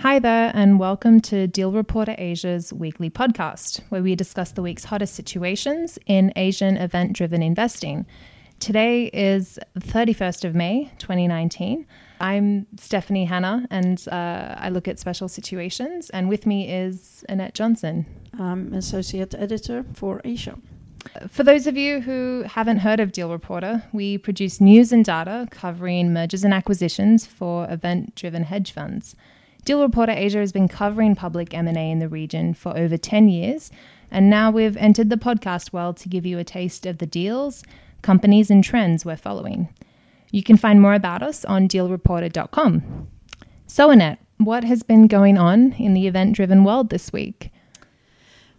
Hi there, and welcome to Deal Reporter Asia's weekly podcast, where we discuss the week's hottest situations in Asian event driven investing. Today is the 31st of May, 2019. I'm Stephanie Hanna, and uh, I look at special situations. And with me is Annette Johnson. I'm associate editor for Asia. For those of you who haven't heard of Deal Reporter, we produce news and data covering mergers and acquisitions for event driven hedge funds. Deal Reporter Asia has been covering public M&A in the region for over 10 years, and now we've entered the podcast world to give you a taste of the deals, companies, and trends we're following. You can find more about us on dealreporter.com. So, Annette, what has been going on in the event driven world this week?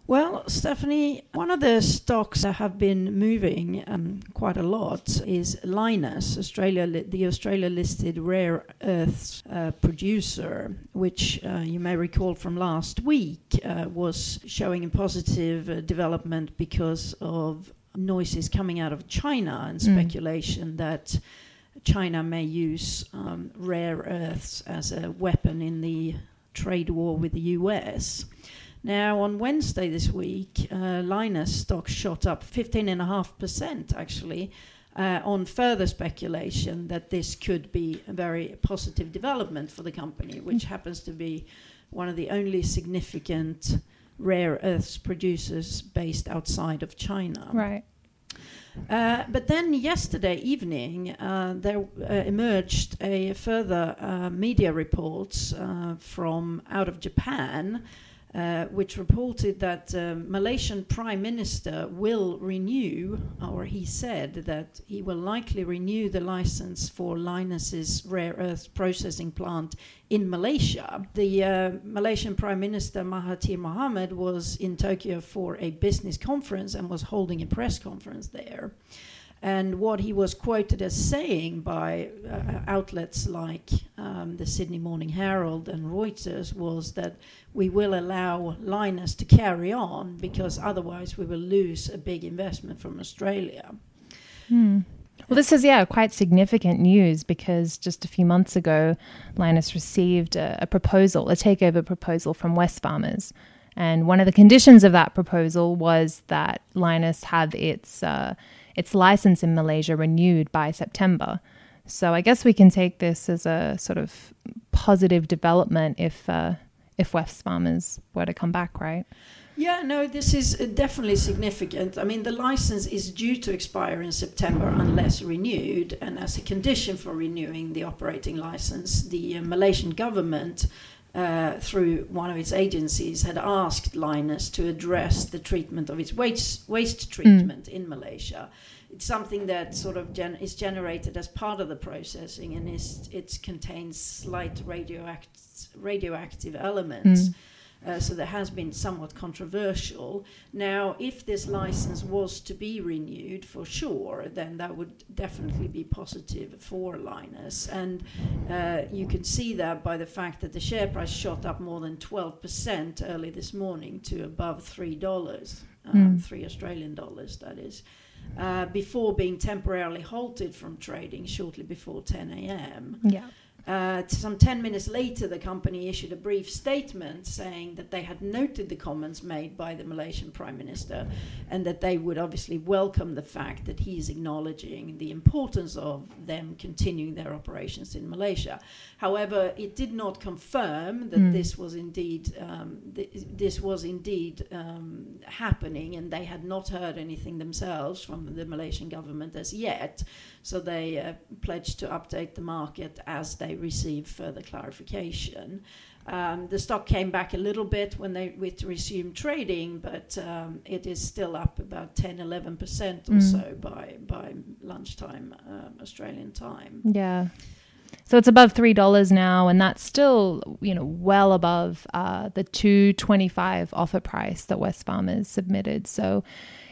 Well, Stephanie, one of the stocks that have been moving um, quite a lot is Lynas, Australia, the Australia listed rare earths uh, producer, which uh, you may recall from last week uh, was showing a positive uh, development because of noises coming out of China and mm. speculation mm. that China may use um, rare earths as a weapon in the trade war with the US. Now, on Wednesday this week, uh, Lynas stock shot up 15.5% actually. Uh, on further speculation that this could be a very positive development for the company, which happens to be one of the only significant rare earths producers based outside of China. Right. Uh, but then yesterday evening, uh, there uh, emerged a further uh, media reports uh, from out of Japan uh, which reported that um, Malaysian Prime Minister will renew, or he said that he will likely renew the license for Lynas's rare earth processing plant in Malaysia. The uh, Malaysian Prime Minister Mahathir Mohamad was in Tokyo for a business conference and was holding a press conference there. And what he was quoted as saying by uh, outlets like um, the Sydney Morning Herald and Reuters was that we will allow Lynas to carry on because otherwise we will lose a big investment from Australia. Hmm. Well, this is, yeah, quite significant news because just a few months ago, Lynas received a, a proposal, a takeover proposal from Wesfarmers. And one of the conditions of that proposal was that Lynas have its uh, its license in Malaysia renewed by September. So I guess we can take this as a sort of positive development if uh, if Wesfarmers were to come back, right? Yeah, no, this is definitely significant. I mean, the license is due to expire in September unless renewed, and as a condition for renewing the operating license, the uh, Malaysian government uh, through one of its agencies, had asked Lynas to address the treatment of its waste, waste mm. treatment mm. in Malaysia. It's something that sort of gen- is generated as part of the processing and is, it contains slight radioact- radioactive elements. Mm. Uh, so that has been somewhat controversial. Now, if this license was to be renewed for sure, then that would definitely be positive for Lynas. And uh, you can see that by the fact that the share price shot up more than 12% early this morning to above $3, um, mm. 3 Australian dollars, that is. Uh, before being temporarily halted from trading shortly before 10 a.m. Yeah. Uh, some 10 minutes later, the company issued a brief statement saying that they had noted the comments made by the Malaysian Prime Minister and that they would obviously welcome the fact that he is acknowledging the importance of them continuing their operations in Malaysia. However, it did not confirm that mm. this was indeed um, th- this was indeed um, happening, and they had not heard anything themselves from the Malaysian government as yet. So they uh, pledged to update the market as they receive further clarification. Um, the stock came back a little bit when they resumed trading, but um, it is still up about 10, 11 percent or mm. so by by lunchtime um, Australian time. Yeah. So it's above three dollars now, and that's still, you know, well above uh, the two twenty five offer price that Wesfarmers submitted. So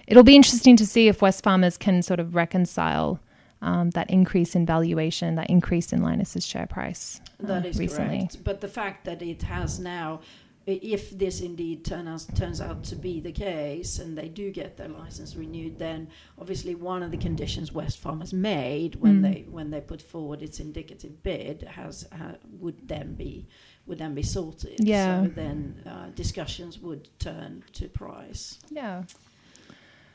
it'll be interesting to see if Wesfarmers can sort of reconcile um, that increase in valuation, that increase in Lynas's share price. Uh, that is recently. correct. But the fact that it has now if this indeed turn out, turns out to be the case and they do get their license renewed, then obviously one of the conditions Westfarm has made when Mm. they when they put forward its indicative bid has uh, would then be would then be sorted. Yeah. So then uh, discussions would turn to price. Yeah.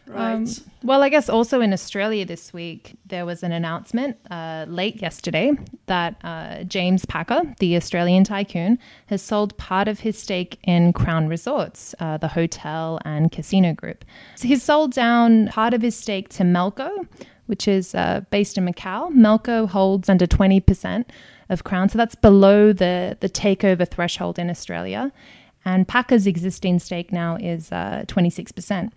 Right. Um, Well, I guess also in Australia this week, there was an announcement uh, late yesterday that uh, James Packer, the Australian tycoon, has sold part of his stake in Crown Resorts, uh, the hotel and casino group. So he's sold down part of his stake to Melco, which is uh, based in Macau. Melco holds under 20% of Crown, so that's below the, the takeover threshold in Australia. And Packer's existing stake now is uh, 26%.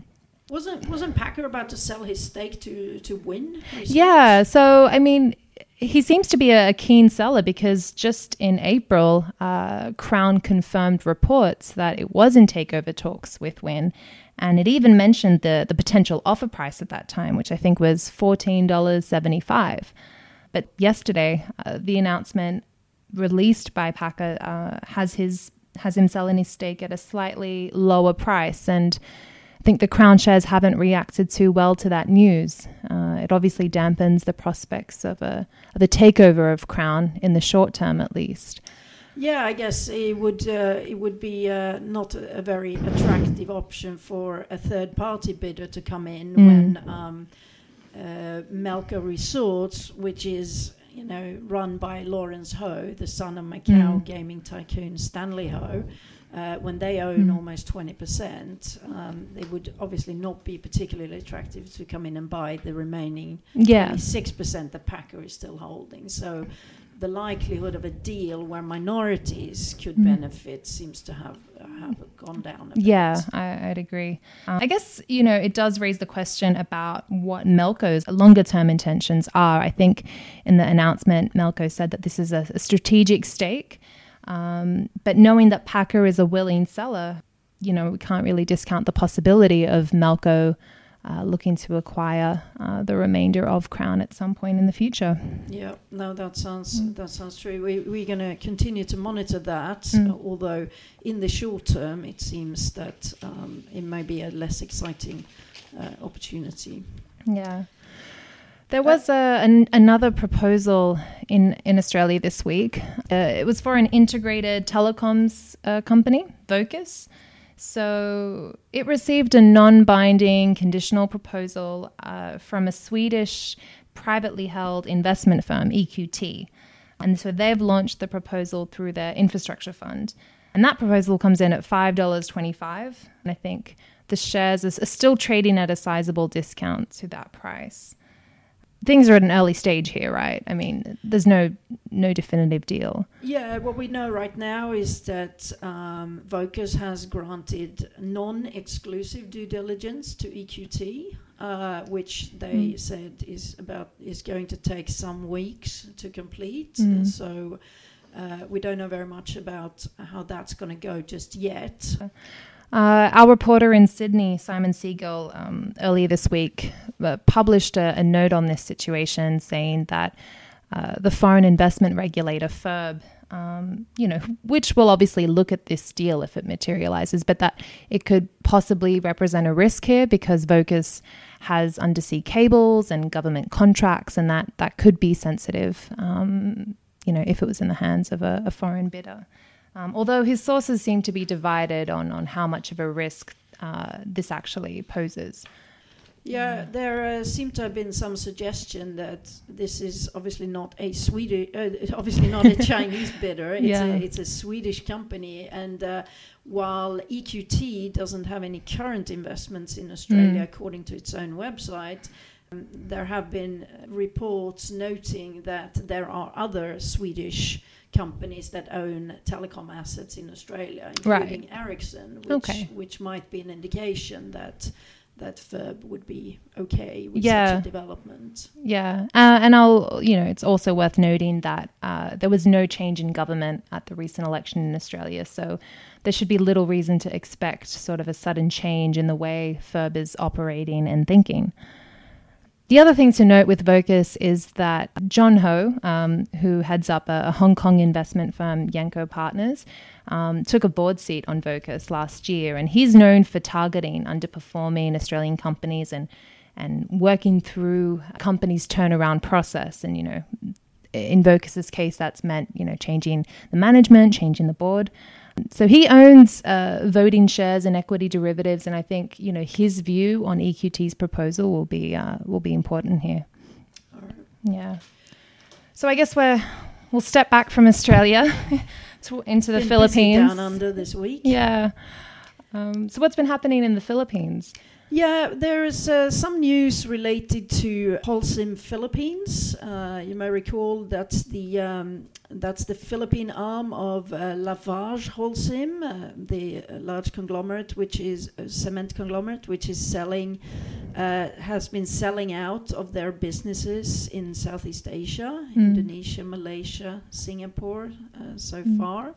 Wasn't wasn't Packer about to sell his stake to to Wynn? Yeah. So, I mean, he seems to be a keen seller because just in April, uh, Crown confirmed reports that it was in takeover talks with Wynn. And it even mentioned the, the potential offer price at that time, which I think was $14.75. But yesterday, uh, the announcement released by Packer uh, has his has him selling his stake at a slightly lower price, and think the Crown shares haven't reacted too well to that news. Uh, it obviously dampens the prospects of a of a takeover of Crown in the short term, at least. Yeah, I guess it would uh, it would be uh, not a, very attractive option for a third party bidder to come in Mm. when um, uh, Melco Resorts, which is you know run by Lawrence Ho, the son of Macau Mm. gaming tycoon Stanley Ho. Uh, when they own Mm. almost 20%, um, it would obviously not be particularly attractive to come in and buy the remaining Yeah. 26% the Packer is still holding. So the likelihood of a deal where minorities could Mm. benefit seems to have have gone down a bit. Yeah, I, I'd agree. Um, I guess, you know, it does raise the question about what Melco's longer term intentions are. I think in the announcement, Melco said that this is a, a strategic stake. Um, but knowing that Packer is a willing seller, you know, we can't really discount the possibility of Melco uh, looking to acquire uh, the remainder of Crown at some point in the future. Yeah, no, that sounds Mm. that sounds true. We, we're going to continue to monitor that, Mm. uh, although in the short term it seems that um, it may be a less exciting uh, opportunity. Yeah. There was a, an, another proposal in, in Australia this week. Uh, it was for an integrated telecoms uh, company, Vocus. So it received a non binding conditional proposal uh, from a Swedish privately held investment firm, EQT. And so they've launched the proposal through their infrastructure fund. And that proposal comes in at $5.25. And I think the shares are, still trading at a sizable discount to that price. Things are at an early stage here, right? I mean, there's no no definitive deal. Yeah, what we know right now is that um, Vocus has granted non-exclusive due diligence to EQT, uh, which they Mm. said is about is going to take some weeks to complete. Mm. So uh, we don't know very much about how that's going to go just yet. Uh, our reporter in Sydney, Simon Siegel, um, earlier this week uh, published a, a note on this situation saying that uh, the foreign investment regulator, FIRB, um, you know, which will obviously look at this deal if it materializes, but that it could possibly represent a risk here because Vocus has undersea cables and government contracts, and that that could be sensitive, um, you know, if it was in the hands of a, a foreign bidder. Um, although his sources seem to be divided on, on how much of a risk uh, this actually poses. Yeah, there uh, seemed to have been some suggestion that this is obviously not a Swedish, uh, obviously not a Chinese bidder. It's, Yeah. a, it's a Swedish company, and uh, while EQT doesn't have any current investments in Australia, Mm. according to its own website, there have been reports noting that there are other Swedish companies that own telecom assets in Australia, Right. including Ericsson, which, Okay. which might be an indication that that FIRB would be okay with Yeah. such a development. Yeah, uh, and I'll, you know, it's also worth noting that uh, there was no change in government at the recent election in Australia, so there should be little reason to expect sort of a sudden change in the way FIRB is operating and thinking. The other thing to note with Vocus is that John Ho, um, who heads up a, a, Hong Kong investment firm, Janchor Partners, um, took a board seat on Vocus last year, and he's known for targeting underperforming Australian companies and and working through companies' turnaround process. And you know, in Vocus's case, that's meant you know changing the management, changing the board. So he owns uh, voting shares and equity derivatives, and I think you know his view on EQT's proposal will be uh, will be important here. Yeah. So I guess we're we'll step back from Australia to, into the Been Philippines. down under this week. Yeah. Um, so what's been happening in the Philippines? Yeah, there is uh, some news related to Holcim Philippines. Uh, you may recall that's the um, that's the Philippine arm of uh, Lafarge Holcim, uh, the uh, large conglomerate, which is a cement conglomerate, which is selling uh, has been selling out of their businesses in Southeast Asia, Mm. Indonesia, Malaysia, Singapore, so Mm. far.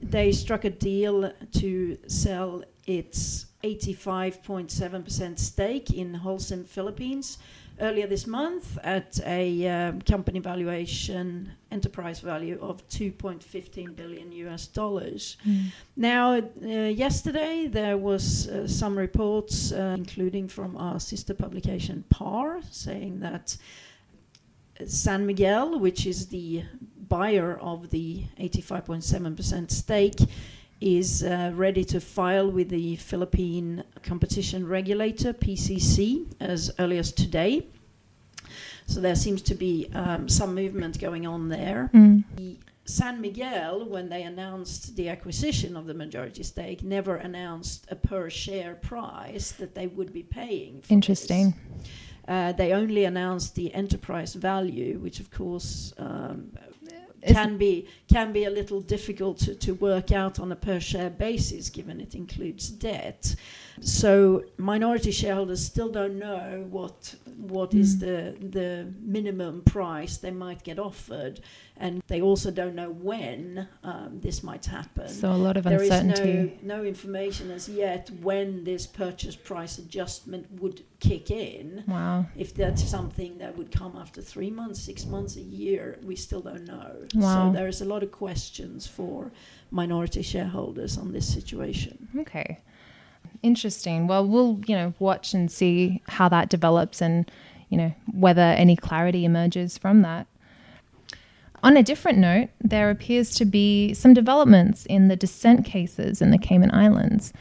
They struck a deal to sell its 85.7% stake in Holcim Philippines earlier this month at a um, company valuation enterprise value of 2.15 billion US dollars. Now, uh, yesterday there was uh, some reports, uh, including from our sister publication PaRR, saying that San Miguel, which is the buyer of the 85.7% stake, is uh, ready to file with the Philippine competition regulator, PCC, as early as today. So there seems to be um, some movement going on there. Mm. The San Miguel, when they announced the acquisition of the majority stake, never announced a per share price that they would be paying. For Interesting. Uh, they only announced the enterprise value, which of course um, can be can be a little difficult to, to work out on a per share basis, given it includes debt. So minority shareholders still don't know what what is Mm. the the minimum price they might get offered, and they also don't know when um, this might happen. So a lot of There is uncertainty. no, no information as yet when this purchase price adjustment would kick in. Wow. If that's something that would come after three months, six months, a year, we still don't know. Wow. So there is a lot of questions for minority shareholders on this situation. Okay. Interesting. Well, we'll, you know, watch and see how that develops and, you know, whether any clarity emerges from that. On a different note, there appears to be some developments in the dissent cases in the Cayman Islands.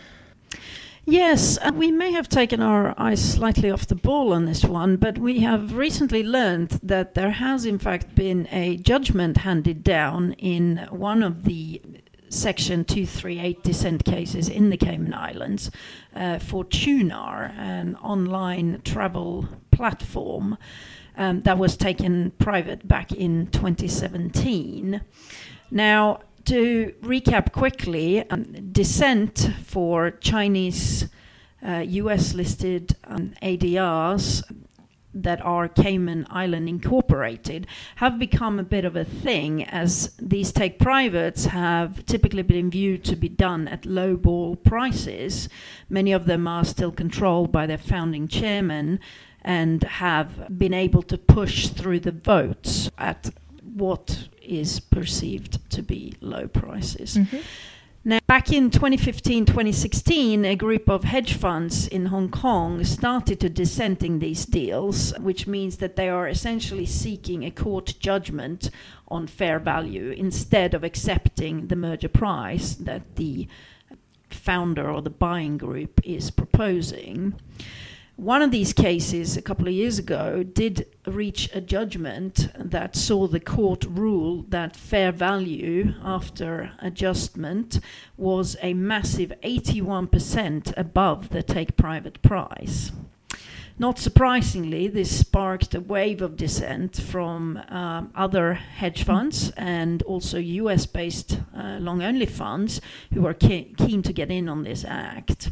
Yes, uh, we may have taken our eyes slightly off the ball on this one, but we have recently learned that there has, in fact, been a judgment handed down in one of the Section 238 dissent cases in the Cayman Islands uh, for Qunar, an online travel platform um, that was taken private back in 2017. Now, to recap quickly, um, dissent for Chinese uh, US listed um, ADRs that are Cayman Island incorporated have become a bit of a thing as these take privates have typically been viewed to be done at low ball prices. Many of them are still controlled by their founding chairman and have been able to push through the votes at what is perceived to be low prices. Mm-hmm. Now, back in 2015 2016, a group of hedge funds in Hong Kong started to dissenting these deals, which means that they are essentially seeking a court judgment on fair value instead of accepting the merger price that the founder or the buying group is proposing. One of these cases a couple of years ago did reach a judgment that saw the court rule that fair value after adjustment was a massive 81% above the take private price. Not surprisingly, this sparked a wave of dissent from um, other hedge funds and also US based uh, long only funds who are ke- keen to get in on this act.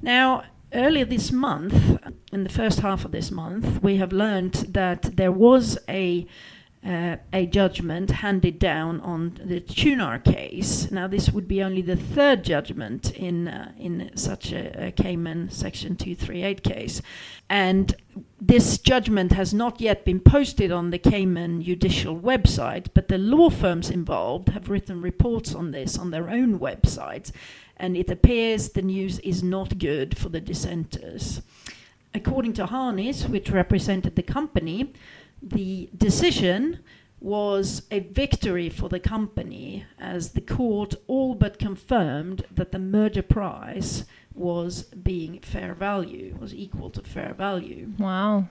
Now, earlier this month, in the first half of this month, we have learned that there was a uh, a judgment handed down on the Qunar case. Now, this would be only the third judgment in uh, in such a, a, Cayman Section 238 case, and this judgment has not yet been posted on the Cayman judicial website. But the law firms involved have written reports on this on their own websites, and it appears the news is not good for the dissenters. According to Harneys, which represented the company, the decision was a victory for the company as the court all but confirmed that the merger price was being fair value, was equal to fair value. Wow.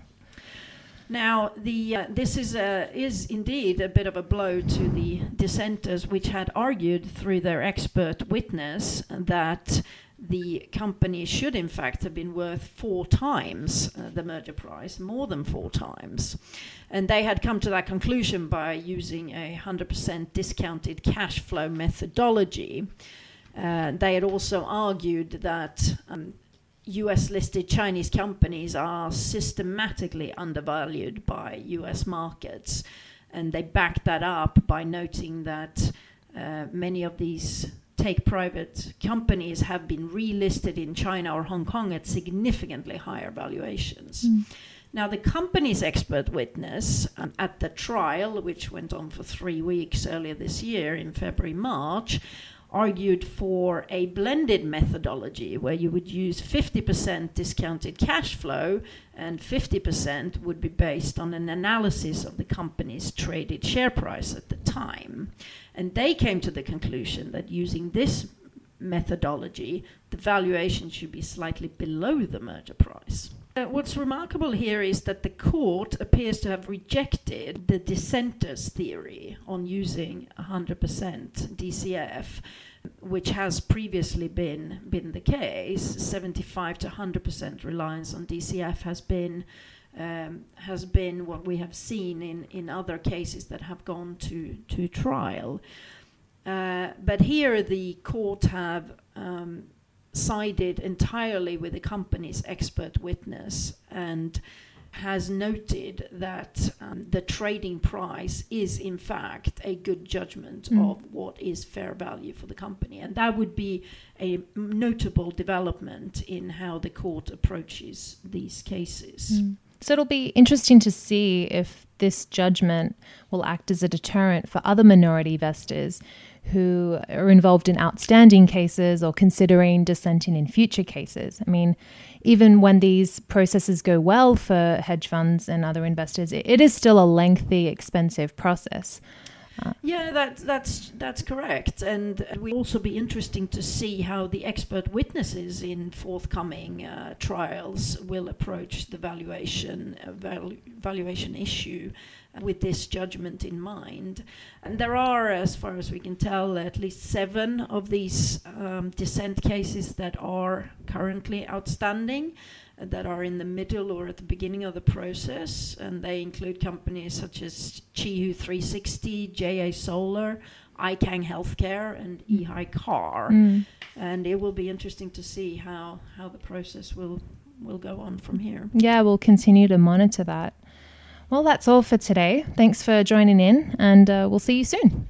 Now, the, uh, this is, a, is indeed a bit of a blow to the dissenters, which had argued through their expert witness that the company should, in fact, have been worth four times uh, the merger price, more than four times. And they had come to that conclusion by using a 100% discounted cash flow methodology. Uh, they had also argued that um, US listed Chinese companies are systematically undervalued by US markets. And they backed that up by noting that uh, many of these take private companies have been relisted in China or Hong Kong at significantly higher valuations. Mm. Now, the company's expert witness um, at the trial, which went on for three weeks earlier this year in February, March, argued for a blended methodology where you would use 50% discounted cash flow and 50% would be based on an analysis of the company's traded share price at the time. And they came to the conclusion that using this methodology, the valuation should be slightly below the merger price. Uh, what's remarkable here is that the court appears to have rejected the dissenters' theory on using 100% DCF, which has previously been been the case. 75 to 100% reliance on DCF has been um, has been what we have seen in, in other cases that have gone to to trial. Uh, but here the court have um, sided entirely with the company's expert witness and has noted that um, the trading price is in fact a good judgment mm. of what is fair value for the company and that would be a notable development in how the court approaches these cases mm. So it'll be interesting to see if this judgment will act as a deterrent for other minority investors who are involved in outstanding cases or considering dissenting in future cases. I mean, even when these processes go well for hedge funds and other investors, it, is still a lengthy, expensive process. Yeah, that, that's that's correct, and it will also be interesting to see how the expert witnesses in forthcoming uh, trials will approach the valuation uh, valu- valuation issue with this judgment in mind. And there are, as far as we can tell, at least seven of these um, dissent cases that are currently outstanding, that are in the middle or at the beginning of the process. And they include companies such as Qihoo 360, JA Solar, iKang Healthcare, and eHi Car. Mm. And it will be interesting to see how, how the process will will go on from here. Yeah, we'll continue to monitor that. Well, that's all for today. Thanks for joining in, and uh, we'll see you soon.